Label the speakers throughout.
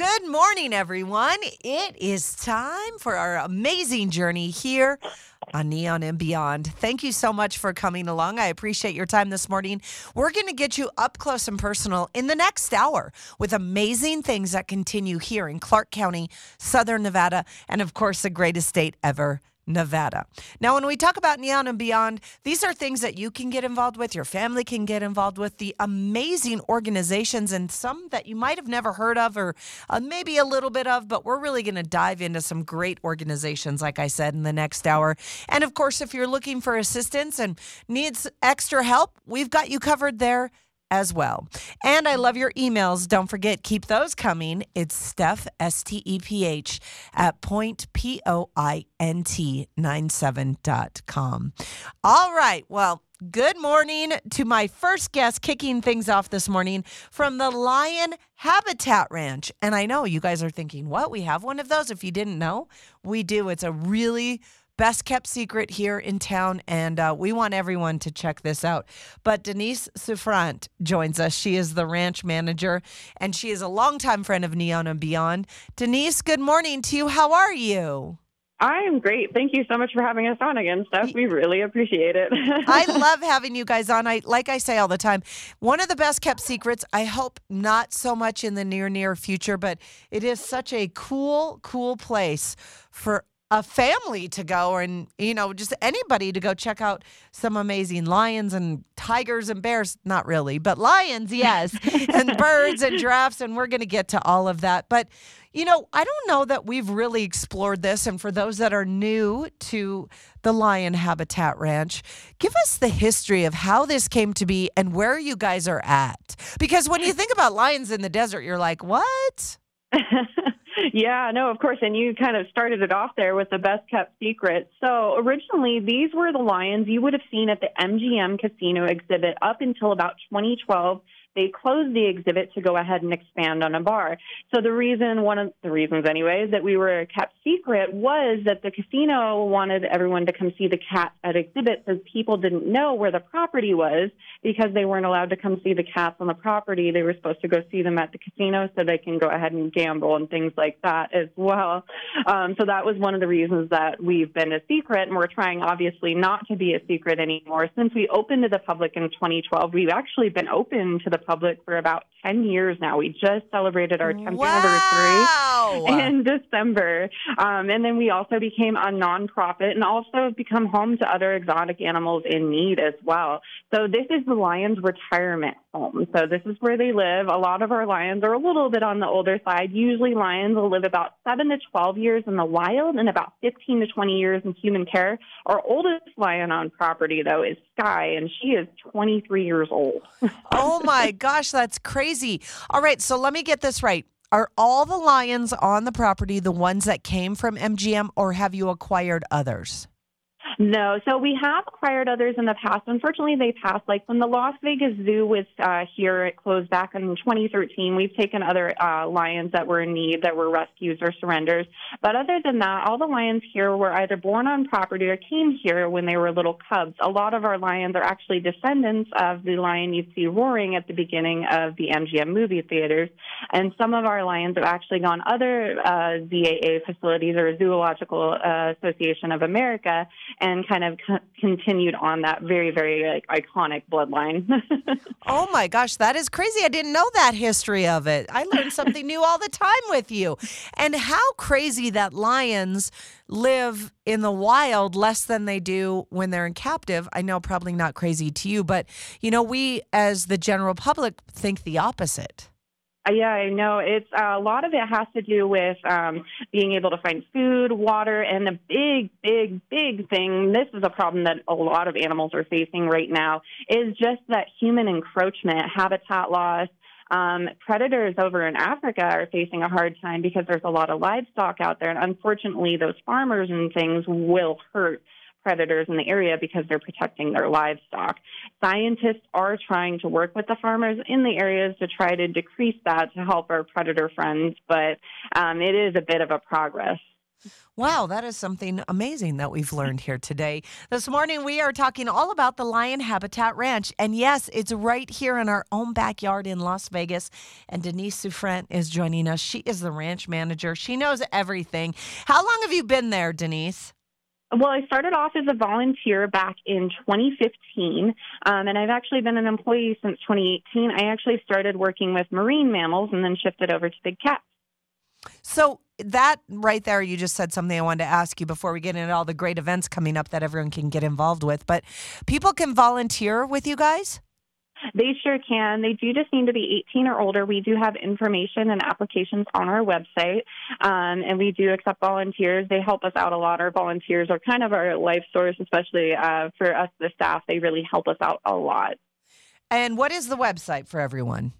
Speaker 1: Good morning, everyone. It is time for our amazing journey here on Neon and Beyond. Thank you so much for coming along. I appreciate your time this morning. We're going to get you up close and personal in the next hour with amazing things that continue here in Clark County, Southern Nevada, and of course, the greatest state ever, Nevada. Now, when we talk about Neon and Beyond, these are things that you can get involved with, your family can get involved with, the amazing organizations and some that you might have never heard of or uh, maybe a little bit of, but we're really going to dive into some great organizations, like I said, in the next hour. And of course, if you're looking for assistance and needs extra help, we've got you covered there as well. And I love your emails. Don't forget, keep those coming. It's Steph, S T E P H, at point, P O I N T 97.com. All right. Well, good morning to my first guest kicking things off this morning from the Lion Habitat Ranch. And I know you guys are thinking, what? We have one of those? If you didn't know, we do. It's a really best kept secret here in town, and uh, we want everyone to check this out. But Denise Souffrant joins us. She is the ranch manager, and she is a longtime friend of Neon and Beyond. Denise, good morning to you. How are you?
Speaker 2: I am great. Thank you so much for having us on again, Steph. We really appreciate it.
Speaker 1: I love having you guys on. I like I say all the time, one of the best kept secrets. I hope not so much in the near near future, but it is such a cool, cool place for a family to go and you know just anybody to go check out some amazing lions and tigers and bears. Not really but lions yes and birds and giraffes and we're going to get to all of that. But you know i don't know that we've really explored this and for those that are new to the lion habitat ranch give us the history of how this came to be and where you guys are at. Because when you think about lions in the desert you're like what
Speaker 2: yeah, no, of course. And you kind of started it off there with the best kept secret. So originally, these were the lions you would have seen at the MGM Casino exhibit up until about 2012 they closed the exhibit to go ahead and expand on a bar. So the reason, one of the reasons anyway, that we were kept secret was that the casino wanted everyone to come see the cat at exhibit so people didn't know where the property was because they weren't allowed to come see the cats on the property. They were supposed to go see them at the casino so they can go ahead and gamble and things like that as well. Um, so that was one of the reasons that we've been a secret and we're trying obviously not to be a secret anymore. Since we opened to the public in 2012, we've actually been open to the public for about 10 years now. We just celebrated our 10th
Speaker 1: wow.
Speaker 2: anniversary in December. Um, and then we also became a nonprofit and also have become home to other exotic animals in need as well. So this is the Lions retirement home. So this is where they live. A lot of our lions are a little bit on the older side. Usually lions will live about 7 to 12 years in the wild and about 15 to 20 years in human care. Our oldest lion on property though is Sky and she is 23 years old.
Speaker 1: oh my gosh, that's crazy. All right, so let me get this right. Are all the lions on the property the ones that came from MGM, or have you acquired others?
Speaker 2: No, so we have acquired others in the past. Unfortunately, they passed. Like when the Las Vegas Zoo was uh, here, it closed back in 2013. We've taken other uh, lions that were in need that were rescues or surrenders. But other than that, all the lions here were either born on property or came here when they were little cubs. A lot of our lions are actually descendants of the lion you see roaring at the beginning of the MGM movie theaters. And some of our lions have actually gone other uh, ZAA facilities or Zoological uh, Association of America and kind of co- continued on that very, very like, iconic bloodline.
Speaker 1: oh my gosh, that is crazy. I didn't know that history of it. I learn something new all the time with you. And how crazy that lions live in the wild less than they do when they're in captive. I know probably not crazy to you, but you know, we as the general public think the opposite.
Speaker 2: Uh, yeah, I know. It's uh, a lot of it has to do with um, being able to find food, water, and the big, big, big thing. This is a problem that a lot of animals are facing right now. Is just that human encroachment, habitat loss. Um, predators over in Africa are facing a hard time because there's a lot of livestock out there, and unfortunately, those farmers and things will hurt predators in the area because they're protecting their livestock. Scientists are trying to work with the farmers in the areas to try to decrease that to help our predator friends, but um, it is a bit of a progress.
Speaker 1: Wow, that is something amazing that we've learned here today. This morning, we are talking all about the Lion Habitat Ranch. And yes, it's right here in our own backyard in Las Vegas. And Denise Souffrant is joining us. She is the ranch manager, she knows everything. How long have you been there, Denise?
Speaker 2: Well, I started off as a volunteer back in 2015, um, and I've actually been an employee since 2018. I actually started working with marine mammals and then shifted over to big cats.
Speaker 1: So that right there, you just said something I wanted to ask you before we get into all the great events coming up that everyone can get involved with. But people can volunteer with you guys.
Speaker 2: They sure can. They do just need to be 18 or older. We do have information and applications on our website, um, and we do accept volunteers. They help us out a lot. Our volunteers are kind of our life source, especially uh, for us, the staff. They really help us out a lot.
Speaker 1: And what is the website for everyone?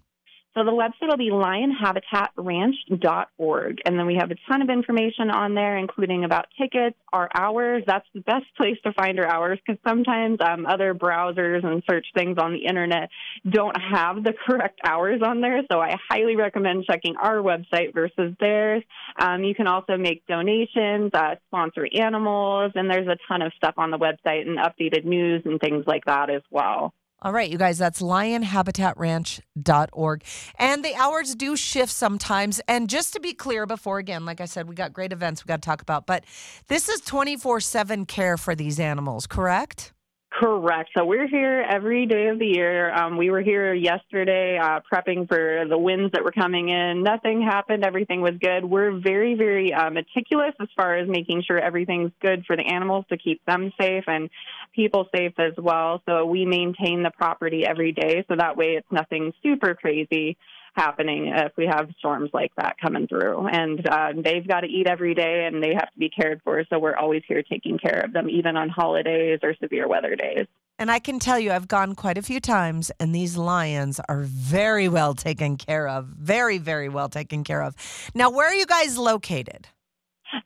Speaker 2: So the website will be lionhabitatranch.org. And then we have a ton of information on there, including about tickets, our hours. That's the best place to find our hours because sometimes um, other browsers and search things on the internet don't have the correct hours on there. So I highly recommend checking our website versus theirs. Um, you can also make donations, uh, sponsor animals, and there's a ton of stuff on the website and updated news and things like that as well.
Speaker 1: All right, you guys, that's lionhabitatranch.org. And the hours do shift sometimes. And just to be clear, before again, like I said, we got great events we got to talk about, but this is 24 7 care for these animals, correct?
Speaker 2: Correct. So we're here every day of the year. Um, we were here yesterday uh, prepping for the winds that were coming in. Nothing happened. Everything was good. We're very, very uh, meticulous as far as making sure everything's good for the animals to keep them safe and people safe as well. So we maintain the property every day so that way it's nothing super crazy happening if we have storms like that coming through. And uh, they've got to eat every day and they have to be cared for. So we're always here taking care of them, even on holidays or severe weather days.
Speaker 1: And I can tell you, I've gone quite a few times, and these lions are very well taken care of. Very, very well taken care of. Now, where are you guys located?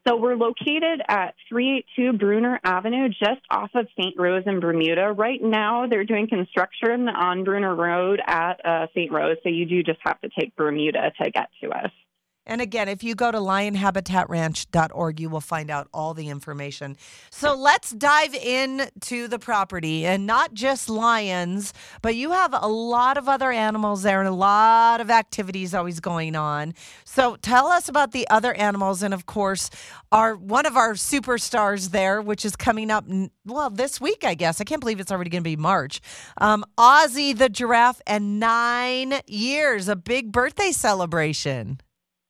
Speaker 2: So we're located at 382 Bruner Avenue, just off of St. Rose in Bermuda. Right now, they're doing construction on Bruner Road at uh, St. Rose, so you do just have to take Bermuda to get to us.
Speaker 1: And again, if you go to lionhabitatranch.org, you will find out all the information. So let's dive into the property and not just lions, but you have a lot of other animals there and a lot of activities always going on. So tell us about the other animals. And of course, our one of our superstars there, which is coming up, well, this week, I guess. I can't believe it's already going to be March. Um, Ozzy the giraffe and nine years, a big birthday celebration.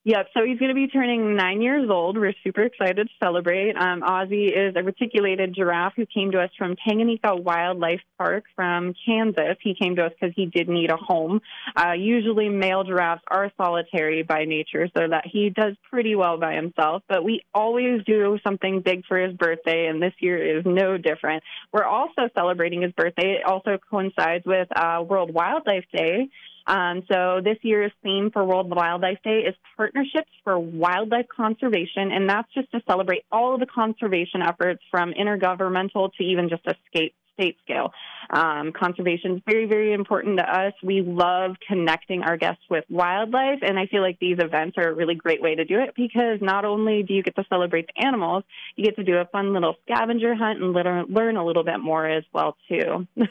Speaker 2: Yep. So he's going to be turning nine years old. We're super excited to celebrate. Um, Ozzy is a reticulated giraffe who came to us from Tanganyika Wildlife Park from Kansas. He came to us because he did need a home. Uh, usually male giraffes are solitary by nature, so that he does pretty well by himself. But we always do something big for his birthday, and this year is no different. We're also celebrating his birthday. It also coincides with uh, World Wildlife Day. Um, so this year's theme for World Wildlife Day is partnerships for wildlife conservation, and that's just to celebrate all the conservation efforts from intergovernmental to even just a state state scale. Um, conservation is very, very important to us. We love connecting our guests with wildlife, and I feel like these events are a really great way to do it because not only do you get to celebrate the animals, you get to do a fun little scavenger hunt and learn a little bit more as well too.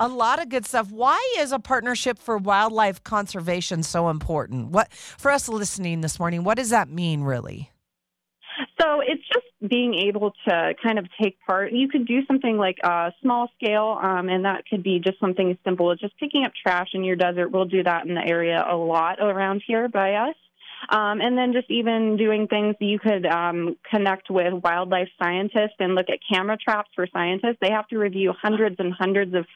Speaker 1: A lot of good stuff. Why is a partnership for wildlife conservation so important? What for us listening this morning, what does that mean really?
Speaker 2: So it's just being able to kind of take part. You could do something like a small scale, um, and that could be just something as simple as just picking up trash in your desert. We'll do that in the area a lot around here by us. Um, and then just even doing things you could um, connect with wildlife scientists and look at camera traps for scientists. They have to review hundreds and hundreds of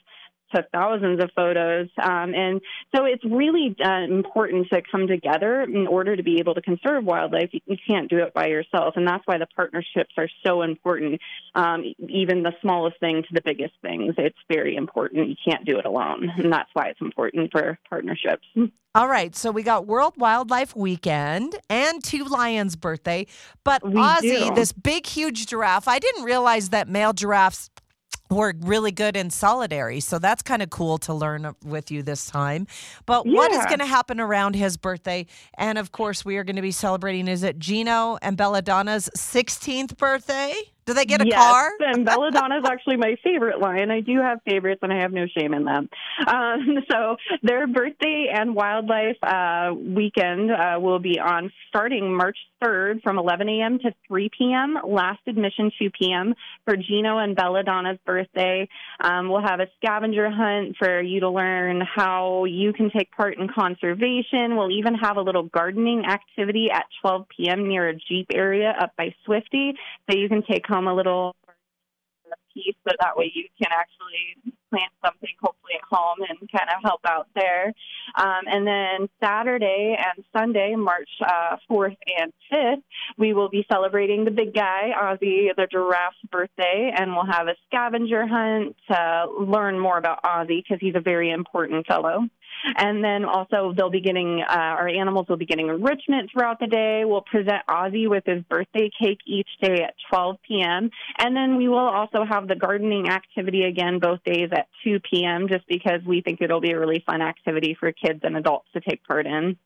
Speaker 2: to thousands of photos. Um, and so it's really uh, important to come together in order to be able to conserve wildlife. You, you, can't do it by yourself. And that's why the partnerships are so important. Um, even the smallest thing to the biggest things, it's very important. You can't do it alone. And that's why it's important for partnerships.
Speaker 1: All right, so we got World Wildlife Weekend and Two Lions' birthday, but
Speaker 2: we
Speaker 1: Ozzy,
Speaker 2: do.
Speaker 1: this big, huge giraffe. I didn't realize that male giraffes were really good and solidary. So that's kind of cool to learn with you this time. But what is going to happen around his birthday? And of course, we are going to be celebrating, is it Gino and Belladonna's 16th birthday? Do they get a
Speaker 2: yes,
Speaker 1: car?
Speaker 2: and Belladonna is actually my favorite lion. I do have favorites, and I have no shame in them. Um, so their birthday and wildlife uh, weekend uh, will be on starting March 3rd from 11 a.m. to 3 p.m. Last admission 2 p.m. for Gino and Belladonna's birthday. Um, we'll have a scavenger hunt for you to learn how you can take part in conservation. We'll even have a little gardening activity at 12 p.m. near a Jeep area up by Swifty so you can take home a little piece so that way you can actually plant something hopefully at home and kind of help out there. Um, and then Saturday and Sunday, March uh, 4th and 5th, we will be celebrating the big guy, Ozzy the giraffe's birthday, and we'll have a scavenger hunt to learn more about Ozzy because he's a very important fellow. And then also they'll be getting uh, our animals will be getting enrichment throughout the day. We'll present Ozzy with his birthday cake each day at 12 p.m. And then we will also have the gardening activity again both days at 2 p.m. Just because we think it'll be a really fun activity for kids and adults to take part in.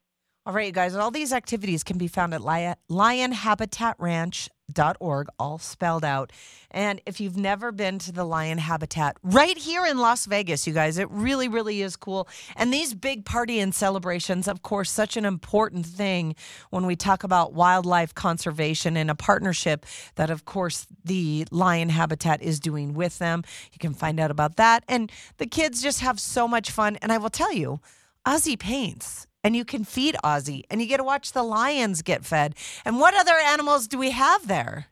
Speaker 1: All right, you guys, all these activities can be found at Lion, lionhabitatranch.org, all spelled out. And if you've never been to the Lion Habitat, right here in Las Vegas, you guys, it really, really is cool. And these big party and celebrations, of course, such an important thing when we talk about wildlife conservation and a partnership that, of course, the Lion Habitat is doing with them. You can find out about that. And the kids just have so much fun. And I will tell you, Ozzy paints and you can feed Ozzy and you get to watch the lions get fed. And what other animals do we have there?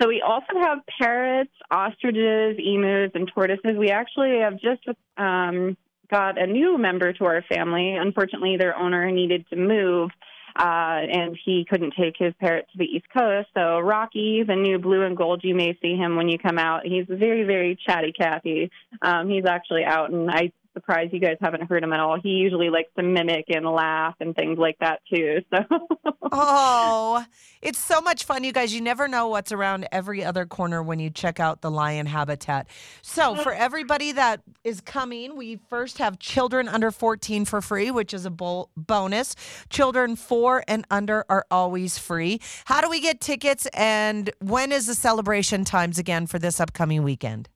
Speaker 2: So we also have parrots, ostriches, emus, and tortoises. We actually have just um, got a new member to our family. Unfortunately, their owner needed to move. Uh, and he couldn't take his parrot to the East Coast. So Rocky, the new blue and gold, you may see him when you come out. He's very, very chatty Cathy. Um, he's actually out, and I surprised you guys haven't heard him at all. He usually likes to mimic and laugh and things like that too. So
Speaker 1: Oh, it's so much fun, you guys. You never know what's around every other corner when you check out the lion habitat. So, for everybody that is coming, we first have children under 14 for free, which is a bo- bonus. Children four and under are always free. How do we get tickets and when is the celebration times again for this upcoming weekend?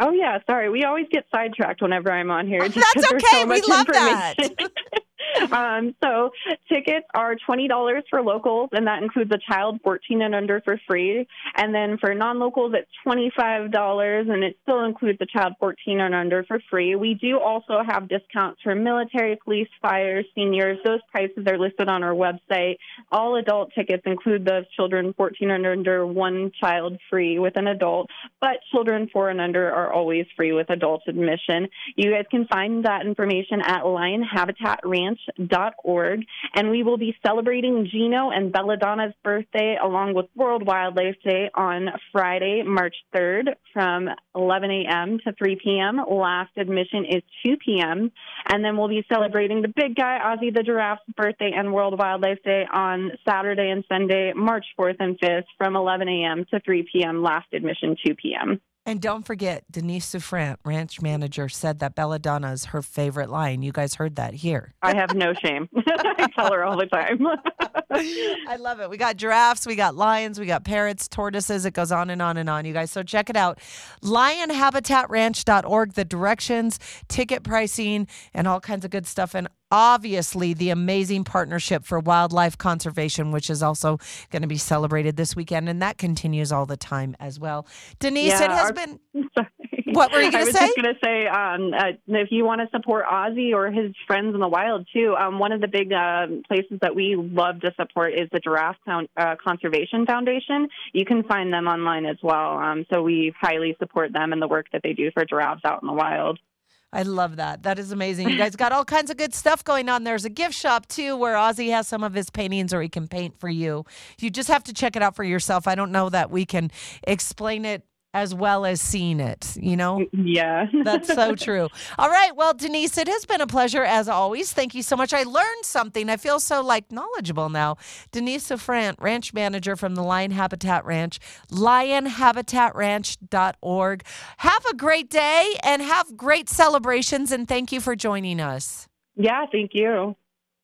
Speaker 2: Oh yeah, sorry. We always get sidetracked whenever I'm on here.
Speaker 1: Oh,
Speaker 2: just
Speaker 1: that's okay.
Speaker 2: So
Speaker 1: We
Speaker 2: much
Speaker 1: love that.
Speaker 2: um, so tickets are twenty dollars for locals, and that includes a child fourteen and under for free. And then for non-locals, it's twenty-five dollars, and it still includes a child fourteen and under for free. We do also have discounts for military, police, fire, seniors. Those prices are listed on our website. All adult tickets include those children fourteen and under, one child free with an adult but children four and under are always free with adult admission. You guys can find that information at And we will be celebrating Gino and Belladonna's birthday along with World Wildlife Day on Friday, March 3rd from 11 a.m. to 3 p.m. Last admission is 2 p.m. And then we'll be celebrating the big guy, Ozzy the Giraffe's birthday and World Wildlife Day on Saturday and Sunday, March 4th and 5th from 11 a.m. to 3 p.m. Last admission 2 p.m.
Speaker 1: And don't forget, Denise Souffrant, ranch manager, said that Belladonna is her favorite lion. You guys heard that here.
Speaker 2: I have no shame. I tell her all the time.
Speaker 1: I love it. We got giraffes, we got lions, we got parrots, tortoises. It goes on and on and on, you guys. So check it out. Lionhabitatranch.org, the directions, ticket pricing, and all kinds of good stuff. And obviously, the amazing partnership for wildlife conservation, which is also going to be celebrated this weekend. And that continues all the time as well. Denise, it has
Speaker 2: our-
Speaker 1: been.
Speaker 2: Sorry.
Speaker 1: What were you gonna say?
Speaker 2: I was just going to say, um, uh, if you want to support Ozzy or his friends in the wild too, um, one of the big uh, places that we love to support is the Giraffe Town, uh, Conservation Foundation. You can find them online as well. Um, so we highly support them and the work that they do for giraffes out in the wild.
Speaker 1: I love that. That is amazing. You guys got all kinds of good stuff going on. There's a gift shop too where Ozzy has some of his paintings or he can paint for you. You just have to check it out for yourself. I don't know that we can explain it as well as seeing it, you know?
Speaker 2: Yeah.
Speaker 1: That's so true. All right. Well, Denise, it has been a pleasure as always. Thank you so much. I learned something. I feel so like knowledgeable now. Denise Souffrant, ranch manager from the Lion Habitat Ranch, lionhabitatranch.org. Have a great day and have great celebrations. And thank you for joining us.
Speaker 2: Yeah, thank you.